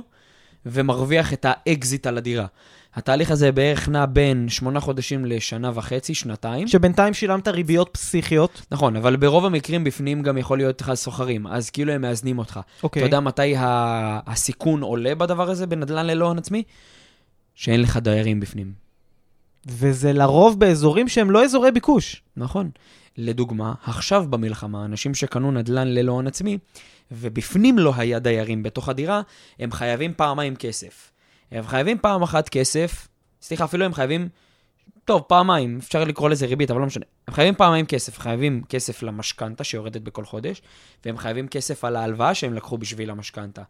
ומרוויח את האקזיט על הדירה. התהליך הזה בערך נע בין שמונה חודשים לשנה וחצי, שנתיים. שבינתיים שילמת ריביות פסיכיות. נכון, אבל ברוב המקרים בפנים גם יכול להיות לך סוחרים, אז כאילו הם מאזנים אותך. אוקיי. אתה יודע מתי ה- הסיכון עולה בדבר הזה בנדל"ן ללא הון עצמי? שאין לך דיירים בפנים. וזה לרוב באזורים שהם לא אזורי ביקוש. נכון. לדוגמה, עכשיו במלחמה, אנשים שקנו נדל"ן ללא הון עצמי, ובפנים לא היה דיירים בתוך הדירה, הם חייבים פעמיים כסף. הם חייבים פעם אחת כסף, סליחה, אפילו הם חייבים, טוב, פעמיים, אפשר לקרוא לזה ריבית, אבל לא משנה. הם חייבים פעמיים כסף, חייבים כסף למשכנתה שיורדת בכל חודש, והם חייבים כסף על ההלוואה שהם לקחו בשביל המשכנתה.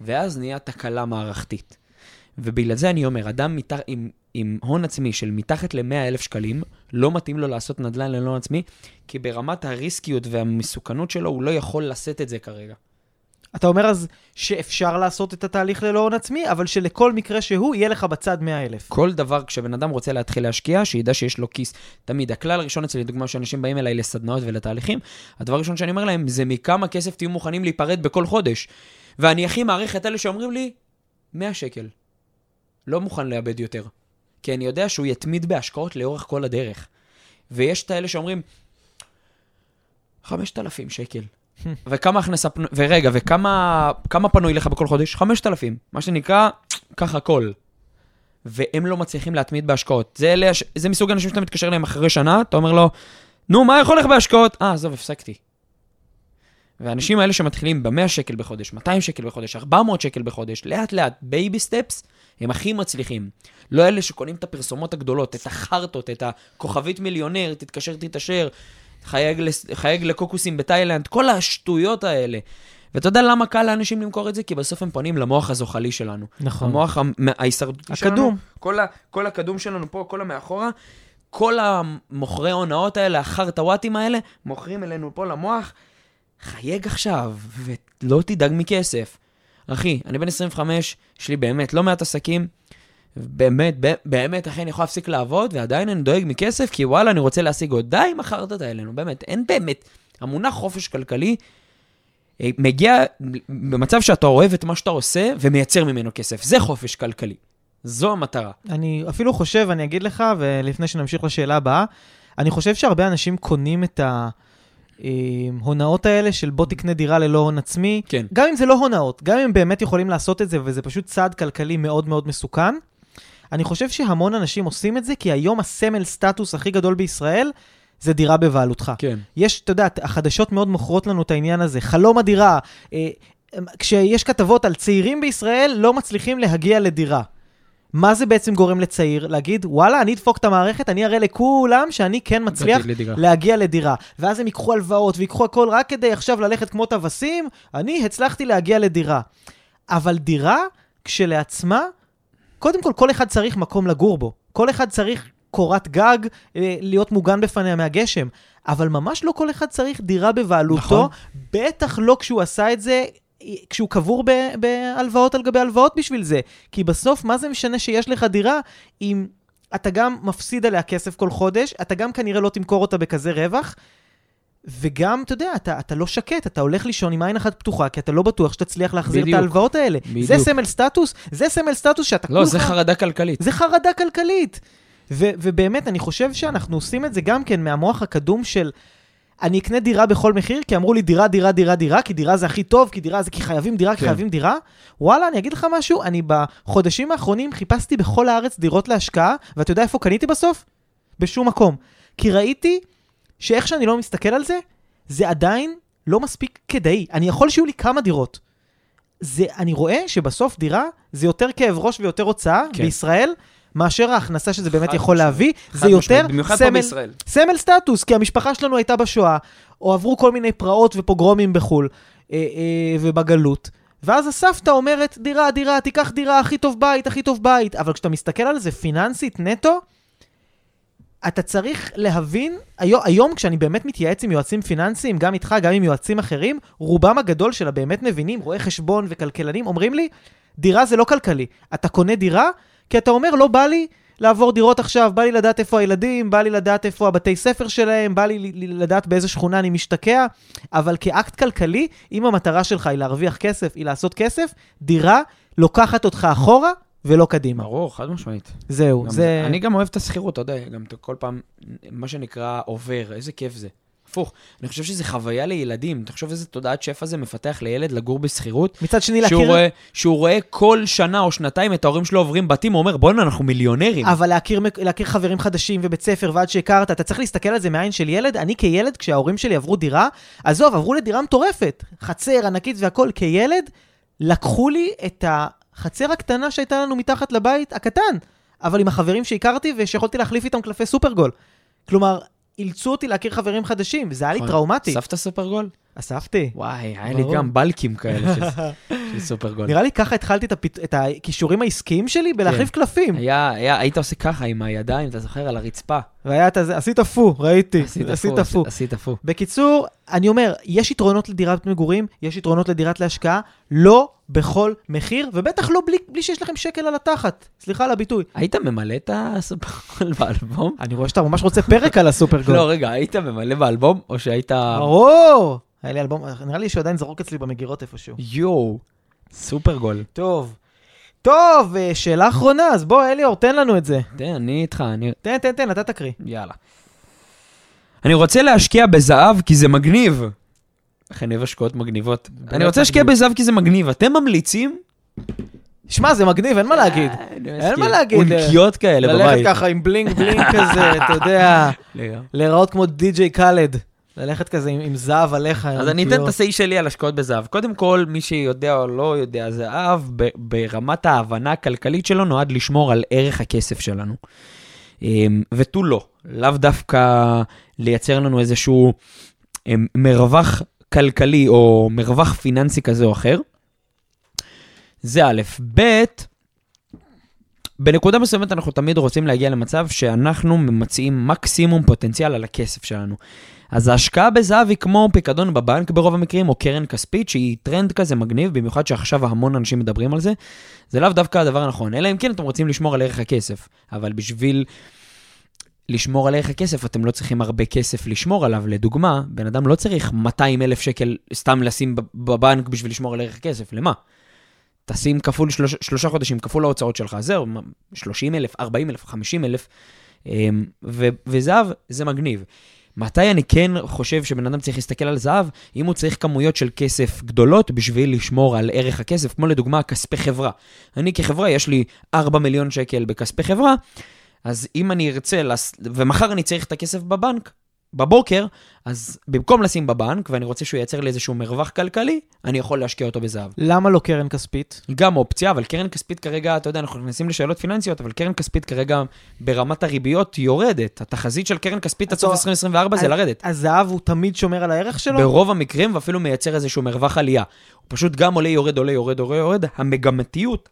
ואז נהיה תקלה מערכתית. ובגלל זה אני אומר, אדם מתח... עם, עם הון עצמי של מתחת ל-100 אלף שקלים, לא מתאים לו לעשות נדל"ן ללא עצמי, כי ברמת הריסקיות והמסוכנות שלו, הוא לא יכול לשאת את זה כרגע. אתה אומר אז שאפשר לעשות את התהליך ללא הון עצמי, אבל שלכל מקרה שהוא, יהיה לך בצד 100 אלף. כל דבר, כשבן אדם רוצה להתחיל להשקיע, שידע שיש לו כיס. תמיד, הכלל הראשון אצלי, לדוגמה, שאנשים באים אליי לסדנאות ולתהליכים, הדבר הראשון שאני אומר להם, זה מכמה כסף תהיו מוכנים להיפרד בכל חודש. ואני הכי מעריך את אלה שאומרים לי, 100 שקל. לא מוכן לאבד יותר. כי אני יודע שהוא יתמיד בהשקעות לאורך כל הדרך. ויש את האלה שאומרים, 5,000 שקל. וכמה הכנסה. ורגע, וכמה כמה פנוי לך בכל חודש? 5,000. מה שנקרא, קח הכל. והם לא מצליחים להתמיד בהשקעות. זה, אלה, זה מסוג האנשים שאתה מתקשר אליהם אחרי שנה, אתה אומר לו, נו, מה הולך לך בהשקעות? אה, עזוב, הפסקתי. והאנשים האלה שמתחילים ב-100 שקל בחודש, 200 שקל בחודש, 400 שקל בחודש, לאט לאט, baby steps, הם הכי מצליחים. לא אלה שקונים את הפרסומות הגדולות, את החרטות, את הכוכבית מיליונר, תתקשר, תתעשר, חייג, חייג לקוקוסים בתאילנד, כל השטויות האלה. ואתה יודע למה קל לאנשים למכור את זה? כי בסוף הם פונים למוח הזוחלי שלנו. נכון. המוח המ- ההישרדותי שלנו. הקדום. כל, ה, כל הקדום שלנו פה, כל המאחורה, כל המוכרי הונאות האלה, החרטוואטים האלה, מוכרים אלינו פה למוח, חייג עכשיו, ולא תדאג מכסף. אחי, אני בן 25, יש לי באמת לא מעט עסקים, באמת, באמת, אחי, אני יכול להפסיק לעבוד, ועדיין אני דואג מכסף, כי וואלה, אני רוצה להשיג עוד די עם החרטות האלה, נו באמת, אין באמת. המונח חופש כלכלי אה, מגיע במצב שאתה אוהב את מה שאתה עושה ומייצר ממנו כסף. זה חופש כלכלי. זו המטרה. אני אפילו חושב, אני אגיד לך, ולפני שנמשיך לשאלה הבאה, אני חושב שהרבה אנשים קונים את ההונאות האלה של בוא תקנה דירה ללא הון עצמי, כן. גם אם זה לא הונאות, גם אם הם באמת יכולים לעשות את זה, וזה פשוט צעד כלכלי מאוד מאוד מסוכן. אני חושב שהמון אנשים עושים את זה, כי היום הסמל סטטוס הכי גדול בישראל זה דירה בבעלותך. כן. יש, אתה יודע, החדשות מאוד מוכרות לנו את העניין הזה. חלום הדירה. אה, כשיש כתבות על צעירים בישראל לא מצליחים להגיע לדירה. מה זה בעצם גורם לצעיר? להגיד, וואלה, אני אדפוק את המערכת, אני אראה לכולם שאני כן מצליח לדירה. להגיע לדירה. ואז הם ייקחו הלוואות ויקחו הכל רק כדי עכשיו ללכת כמו טווסים, אני הצלחתי להגיע לדירה. אבל דירה, כשלעצמה, קודם כל, כל אחד צריך מקום לגור בו. כל אחד צריך קורת גג, אה, להיות מוגן בפניה מהגשם. אבל ממש לא כל אחד צריך דירה בבעלותו, נכון. בטח לא כשהוא עשה את זה, כשהוא קבור ב- בהלוואות על גבי הלוואות בשביל זה. כי בסוף, מה זה משנה שיש לך דירה אם אתה גם מפסיד עליה כסף כל חודש, אתה גם כנראה לא תמכור אותה בכזה רווח, וגם, אתה יודע, אתה, אתה לא שקט, אתה הולך לישון עם עין אחת פתוחה, כי אתה לא בטוח שתצליח להחזיר בדיוק. את ההלוואות האלה. בדיוק. זה סמל סטטוס? זה סמל סטטוס שאתה לא, זה חרדה כלכלית. זה חרדה כלכלית. ו- ובאמת, אני חושב שאנחנו עושים את זה גם כן מהמוח הקדום של אני אקנה דירה בכל מחיר, כי אמרו לי דירה, דירה, דירה, דירה, כי דירה זה הכי טוב, כי דירה זה כי חייבים דירה, כי כן. חייבים דירה. וואלה, אני אגיד לך משהו, אני בחודשים האחרונים חיפשתי בכל הארץ דירות להשקעה, ואתה יודע איפה קניתי בסוף? בשום מקום. כי ראיתי שאיך שאני לא מסתכל על זה, זה עדיין לא מספיק כדאי. אני יכול שיהיו לי כמה דירות. זה, אני רואה שבסוף דירה זה יותר כאב ראש ויותר הוצאה כן. בישראל, מאשר ההכנסה שזה באמת יכול משמעית. להביא. זה יותר סמל. סמל סטטוס, כי המשפחה שלנו הייתה בשואה, או עברו כל מיני פרעות ופוגרומים בחו"ל אה, אה, ובגלות. ואז הסבתא אומרת, דירה, דירה, תיקח דירה, הכי טוב בית, הכי טוב בית. אבל כשאתה מסתכל על זה פיננסית נטו, אתה צריך להבין, היום, היום כשאני באמת מתייעץ עם יועצים פיננסיים, גם איתך, גם עם יועצים אחרים, רובם הגדול של הבאמת מבינים, רואי חשבון וכלכלנים, אומרים לי, דירה זה לא כלכלי. אתה קונה דירה, כי אתה אומר, לא בא לי לעבור דירות עכשיו, בא לי לדעת איפה הילדים, בא לי לדעת איפה הבתי ספר שלהם, בא לי לדעת באיזה שכונה אני משתקע, אבל כאקט כלכלי, אם המטרה שלך היא להרוויח כסף, היא לעשות כסף, דירה לוקחת אותך אחורה ולא קדימה. ברור, חד משמעית. זהו, גם זה... אני גם אוהב את השכירות, אתה יודע, גם כל פעם, מה שנקרא עובר, איזה כיף זה. הפוך, אני חושב שזה חוויה לילדים. תחשוב איזה תודעת שפע זה מפתח לילד לגור בשכירות. מצד שני, להכיר... רואה, שהוא רואה כל שנה או שנתיים את ההורים שלו עוברים בתים, הוא אומר, בואנה, אנחנו מיליונרים. אבל להכיר, להכיר חברים חדשים ובית ספר ועד שהכרת, אתה צריך להסתכל על זה מעין של ילד. אני כילד, כשההורים שלי עברו דירה, עזוב, עברו לדירה מטורפת, חצר ענקית והכול, כילד, לקחו לי את החצר הקטנה שהייתה לנו מתחת לבית הקטן, אבל עם החברים שהכרתי ושיכולתי להחליף איתם קלפי סופרגול. כלומר, אילצו אותי להכיר חברים חדשים, וזה היה לי נכון. טראומטי. סבתא סופרגול? אספתי. וואי, היה לי. גם בלקים כאלה של- [LAUGHS] של סופר גול. נראה לי ככה התחלתי את הפת- את הכישורים העסקיים שלי בלהחליף כן. קלפים. היה, היה, היית עושה ככה עם הידיים, אתה זוכר, על הרצפה. והיה את הזה, עשית פו, ראיתי. עשית פו. עשית פו. בקיצור, אני אומר, יש יתרונות לדירת מגורים, יש יתרונות לדירת להשקעה, לא בכל מחיר, ובטח לא בלי, בלי שיש לכם שקל על התחת. סליחה על הביטוי. היית ממלא את הסופר גול [LAUGHS] באלבום? אני רואה שאתה ממש רוצה פרק על הסופרגול. לא, רגע, היית ממלא באלבום, או שהיית... ברור! היה לי אלבום, נראה לי שהוא עדיין זרוק אצלי במגירות איפשהו. יואו, סופר גול. טוב. טוב, אה, שאלה אחרונה, אז בוא, אליאור, תן לנו את זה. תן, אני איתך, אני... תן, תן, תן, אתה תקריא. יאללה. אני רוצה להשקיע בזהב כי זה מגניב. אוהב השקעות מגניבות. אני רוצה להשקיע. בזהב כי זה מגניב. אתם ממליצים? שמע, זה מגניב, אין מה להגיד. אין מה להגיד. אונקיות כאלה ללכת בבית. ככה עם בלינג בלינג כזה, [LAUGHS] אתה יודע. להיראות כמו די.ג'יי קאלד. ללכת כזה עם, עם זהב עליך. אז אני אתן את ה-say שלי על השקעות בזהב. קודם כל, מי שיודע או לא יודע, זהב ב- ברמת ההבנה הכלכלית שלו נועד לשמור על ערך הכסף שלנו. אמ, ותו לא, לאו דווקא לייצר לנו איזשהו אמ, מרווח כלכלי או מרווח פיננסי כזה או אחר. זה א', ב', בנקודה מסוימת אנחנו תמיד רוצים להגיע למצב שאנחנו ממצים מקסימום פוטנציאל על הכסף שלנו. אז ההשקעה בזהב היא כמו פיקדון בבנק ברוב המקרים, או קרן כספית, שהיא טרנד כזה מגניב, במיוחד שעכשיו המון אנשים מדברים על זה. זה לאו דווקא הדבר הנכון, אלא אם כן אתם רוצים לשמור על ערך הכסף. אבל בשביל לשמור על ערך הכסף, אתם לא צריכים הרבה כסף לשמור עליו. לדוגמה, בן אדם לא צריך 200 אלף שקל סתם לשים בב- בבנק בשביל לשמור על ערך הכסף, למה? תשים כפול שלוש, שלושה חודשים, כפול ההוצאות שלך, זהו, 30 אלף, 40 אלף, 50 אלף, אמ, ו- וזהב זה מגניב. מתי אני כן חושב שבן אדם צריך להסתכל על זהב? אם הוא צריך כמויות של כסף גדולות בשביל לשמור על ערך הכסף, כמו לדוגמה כספי חברה. אני כחברה, יש לי 4 מיליון שקל בכספי חברה, אז אם אני ארצה, לס... ומחר אני צריך את הכסף בבנק, בבוקר, אז במקום לשים בבנק, ואני רוצה שהוא ייצר לי איזשהו מרווח כלכלי, אני יכול להשקיע אותו בזהב. למה לא קרן כספית? גם אופציה, אבל קרן כספית כרגע, אתה יודע, אנחנו נכנסים לשאלות פיננסיות, אבל קרן כספית כרגע ברמת הריביות יורדת. התחזית של קרן כספית עד סוף אז- 2024 זה לרדת. הזהב הוא תמיד שומר על הערך שלו? ברוב המקרים, ואפילו מייצר איזשהו מרווח עלייה. הוא פשוט גם עולה, יורד, עולה, יורד, עולה, יורד. המגמתיות,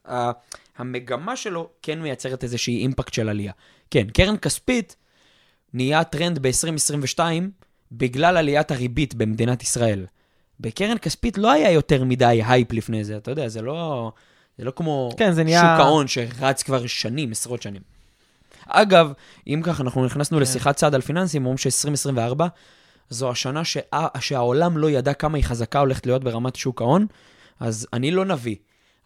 המגמה שלו כן מייצרת איזושהי impact של עלייה. כן, קרן כספית נהיה טרנד ב-2022 בגלל עליית הריבית במדינת ישראל. בקרן כספית לא היה יותר מדי הייפ לפני זה, אתה יודע, זה לא, זה לא כמו כן, זה נהיה- שוק ההון שרץ כבר שנים, עשרות שנים. אגב, אם כך, אנחנו נכנסנו כן. לשיחת צד על פיננסים, אומרים ש-2024 זו השנה שה, שהעולם לא ידע כמה היא חזקה הולכת להיות ברמת שוק ההון, אז אני לא נביא.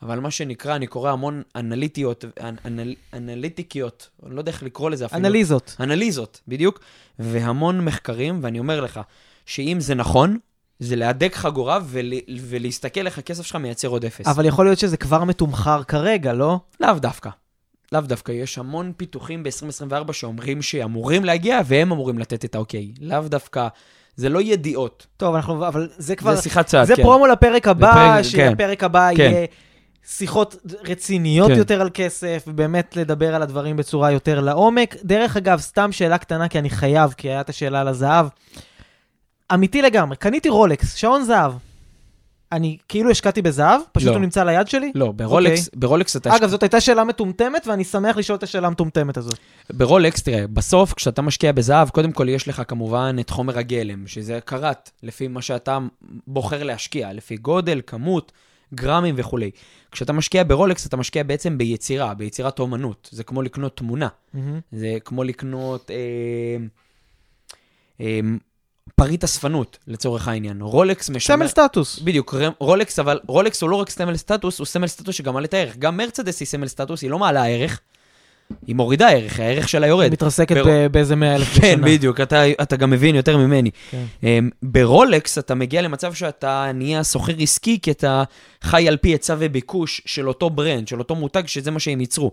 אבל מה שנקרא, אני קורא המון אנליטיות, אנ, אנל, אנליטיקיות, אני לא יודע איך לקרוא לזה אפילו. אנליזות. אנליזות, בדיוק. והמון מחקרים, ואני אומר לך, שאם זה נכון, זה להדק חגורה ול, ולהסתכל איך הכסף שלך מייצר עוד אפס. אבל יכול להיות שזה כבר מתומחר כרגע, לא? לאו דווקא. לאו דווקא, יש המון פיתוחים ב-2024 שאומרים שאמורים להגיע, והם אמורים לתת את האוקיי. לאו דווקא, זה לא ידיעות. טוב, אנחנו, אבל זה כבר, זה שיחת צעד, זה כן. פרומו לפרק הבא, לפרק- כן. שהפרק הבא כן. יהיה שיחות רציניות כן. יותר על כסף, ובאמת לדבר על הדברים בצורה יותר לעומק. דרך אגב, סתם שאלה קטנה, כי אני חייב, כי הייתה שאלה על הזהב. אמיתי לגמרי, קניתי רולקס, שעון זהב. אני כאילו השקעתי בזהב, פשוט לא. הוא נמצא ליד שלי. לא, ברולקס, ברולקס אתה... אגב, זאת הייתה שאלה מטומטמת, ואני שמח לשאול את השאלה המטומטמת הזאת. ברולקס, תראה, בסוף כשאתה משקיע בזהב, קודם כל יש לך כמובן את חומר הגלם, שזה קראט, לפי מה שאתה בוחר להשקיע, לפי גודל, כמות, גרמים וכולי. כשאתה משקיע ברולקס, אתה משקיע בעצם ביצירה, ביצירת אומנות. זה כמו לקנות תמונה. מהמם. זה כמו לקנות אה, אה, פריט אספנות, לצורך העניין. רולקס משמר... סמל סטטוס. בדיוק, רולקס, אבל רולקס הוא לא רק סמל סטטוס, הוא סמל סטטוס שגם מעלה את הערך. גם מרצדס היא סמל סטטוס, היא לא מעלה ערך, היא מורידה ערך, הערך שלה יורד. מתרסקת בר- באיזה 100 אלף בשנה. כן, בדיוק, אתה, אתה גם מבין יותר ממני. כן. Um, ברולקס אתה מגיע למצב שאתה נהיה סוחר עסקי, כי אתה חי על פי היצע וביקוש של אותו ברנד, של אותו מותג, שזה מה שהם ייצרו.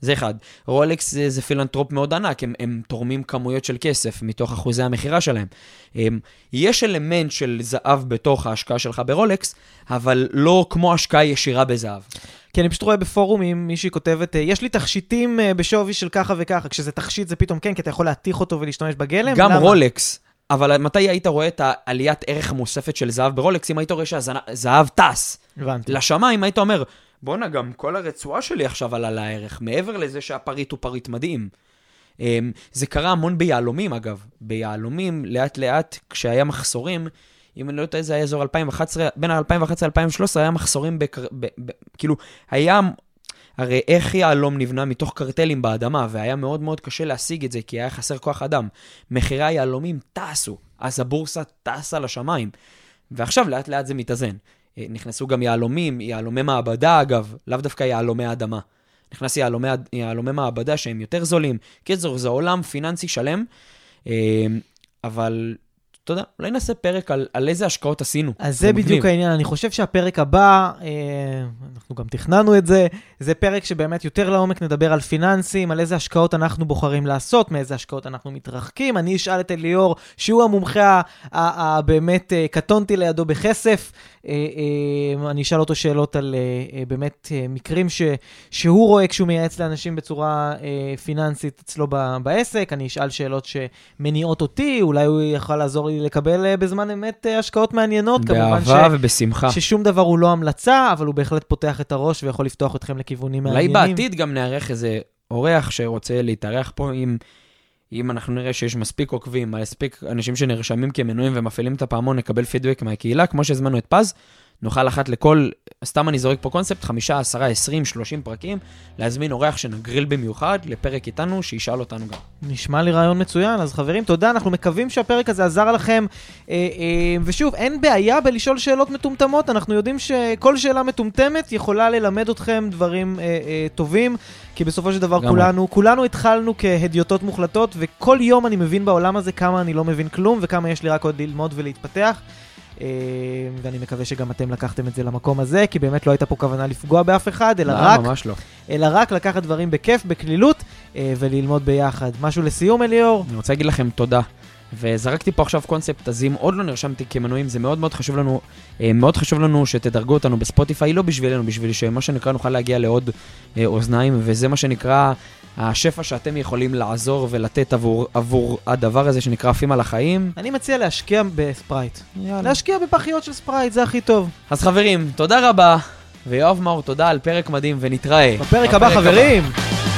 זה אחד. רולקס זה, זה פילנטרופ מאוד ענק, הם, הם תורמים כמויות של כסף מתוך אחוזי המכירה שלהם. Um, יש אלמנט של זהב בתוך ההשקעה שלך ברולקס, אבל לא כמו השקעה ישירה בזהב. כי אני פשוט רואה בפורומים מישהי כותבת, אה, יש לי תכשיטים אה, בשווי של ככה וככה, כשזה תכשיט זה פתאום כן, כי אתה יכול להתיך אותו ולהשתמש בגלם. גם למה? רולקס אבל מתי היית רואה את העליית ערך המוספת של זהב ברולקס? אם היית רואה שהזהב טס הבנתי. לשמיים, היית אומר, בואנה, גם כל הרצועה שלי עכשיו עלה לערך, מעבר לזה שהפריט הוא פריט מדהים. אמ, זה קרה המון ביהלומים, אגב. ביהלומים, לאט-לאט, כשהיה מחסורים, אם אני לא טועה, זה היה אזור 2011, בין 2011 ל-2013 היה מחסורים, בקר, ב, ב, כאילו, היה, הרי איך יהלום נבנה מתוך קרטלים באדמה, והיה מאוד מאוד קשה להשיג את זה, כי היה חסר כוח אדם. מחירי היהלומים טסו, אז הבורסה טסה לשמיים. ועכשיו לאט לאט זה מתאזן. אה, נכנסו גם יהלומים, יהלומי מעבדה אגב, לאו דווקא יהלומי אדמה. נכנס יהלומי, יהלומי מעבדה שהם יותר זולים. קיצור, זה עולם פיננסי שלם, אה, אבל אתה יודע, אולי נעשה פרק על, על איזה השקעות עשינו. אז זה בדיוק מגניב. העניין, אני חושב שהפרק הבא, אה, אנחנו גם תכננו את זה, זה פרק שבאמת יותר לעומק נדבר על פיננסים, על איזה השקעות אנחנו בוחרים לעשות, מאיזה השקעות אנחנו מתרחקים. אני אשאל את אליאור, שהוא המומחה הבאמת, אה, קטונתי לידו בכסף, אני אשאל אותו שאלות על אה, אה, באמת אה, מקרים ש, שהוא רואה כשהוא מייעץ לאנשים בצורה אה, פיננסית אצלו בעסק, אני אשאל שאלות שמניעות אותי, אולי הוא יכול לעזור לי לקבל אה, בזמן אמת אה, השקעות מעניינות. באהבה. ובשמחה. ששום דבר הוא לא המלצה, אבל הוא בהחלט פותח את הראש ויכול לפתוח אתכם לכיוונים מעניינים. אולי בעתיד גם נארח איזה אורח שרוצה להתארח פה עם... אם אנחנו נראה שיש מספיק עוקבים, מספיק אנשים שנרשמים כמנויים ומפעילים את הפעמון, נקבל פידבק מהקהילה, כמו שהזמנו את פז, נוכל אחת לכל, סתם אני זורק פה קונספט, חמישה, עשרה, עשרים, שלושים פרקים, להזמין אורח שנגריל במיוחד לפרק איתנו, שישאל אותנו גם. נשמע לי רעיון מצוין, אז חברים, תודה, אנחנו מקווים שהפרק הזה עזר לכם. אה, אה, ושוב, אין בעיה בלשאול שאלות מטומטמות, אנחנו יודעים שכל שאלה מטומטמת יכולה ללמד אתכם דברים אה, אה, טובים, כי בסופו של דבר כולנו, כולנו התחלנו כהדיוטות מוחלטות, וכל יום אני מבין בעולם הזה כמה אני לא מבין כלום, וכמה יש לי רק עוד ללמוד ולהתפתח. אה, ואני מקווה שגם אתם לקחתם את זה למקום הזה, כי באמת לא הייתה פה כוונה לפגוע באף אחד, אלא לא, רק... ממש לא. אלא רק לקחת דברים בכיף, בקלילות, אה, וללמוד ביחד. משהו לסיום, אליאור? אני רוצה להגיד לכם תודה. וזרקתי פה עכשיו קונספט, אז אם עוד לא נרשמתי כמנויים, זה מאוד מאוד חשוב לנו, אה, מאוד חשוב לנו שתדרגו אותנו בספוטיפיי, לא בשבילנו, בשביל שמה שנקרא נוכל להגיע לעוד אוזניים, וזה מה שנקרא השפע שאתם יכולים לעזור ולתת עבור, עבור הדבר הזה שנקרא עפים על החיים. אני מציע להשקיע בספרייט. יאללה. להשקיע בפחיות של ספרייט, זה הכי טוב. אז חברים, תודה רבה, ויואב מאור, תודה על פרק מדהים, ונתראה. בפרק הבא, חברים. הבא.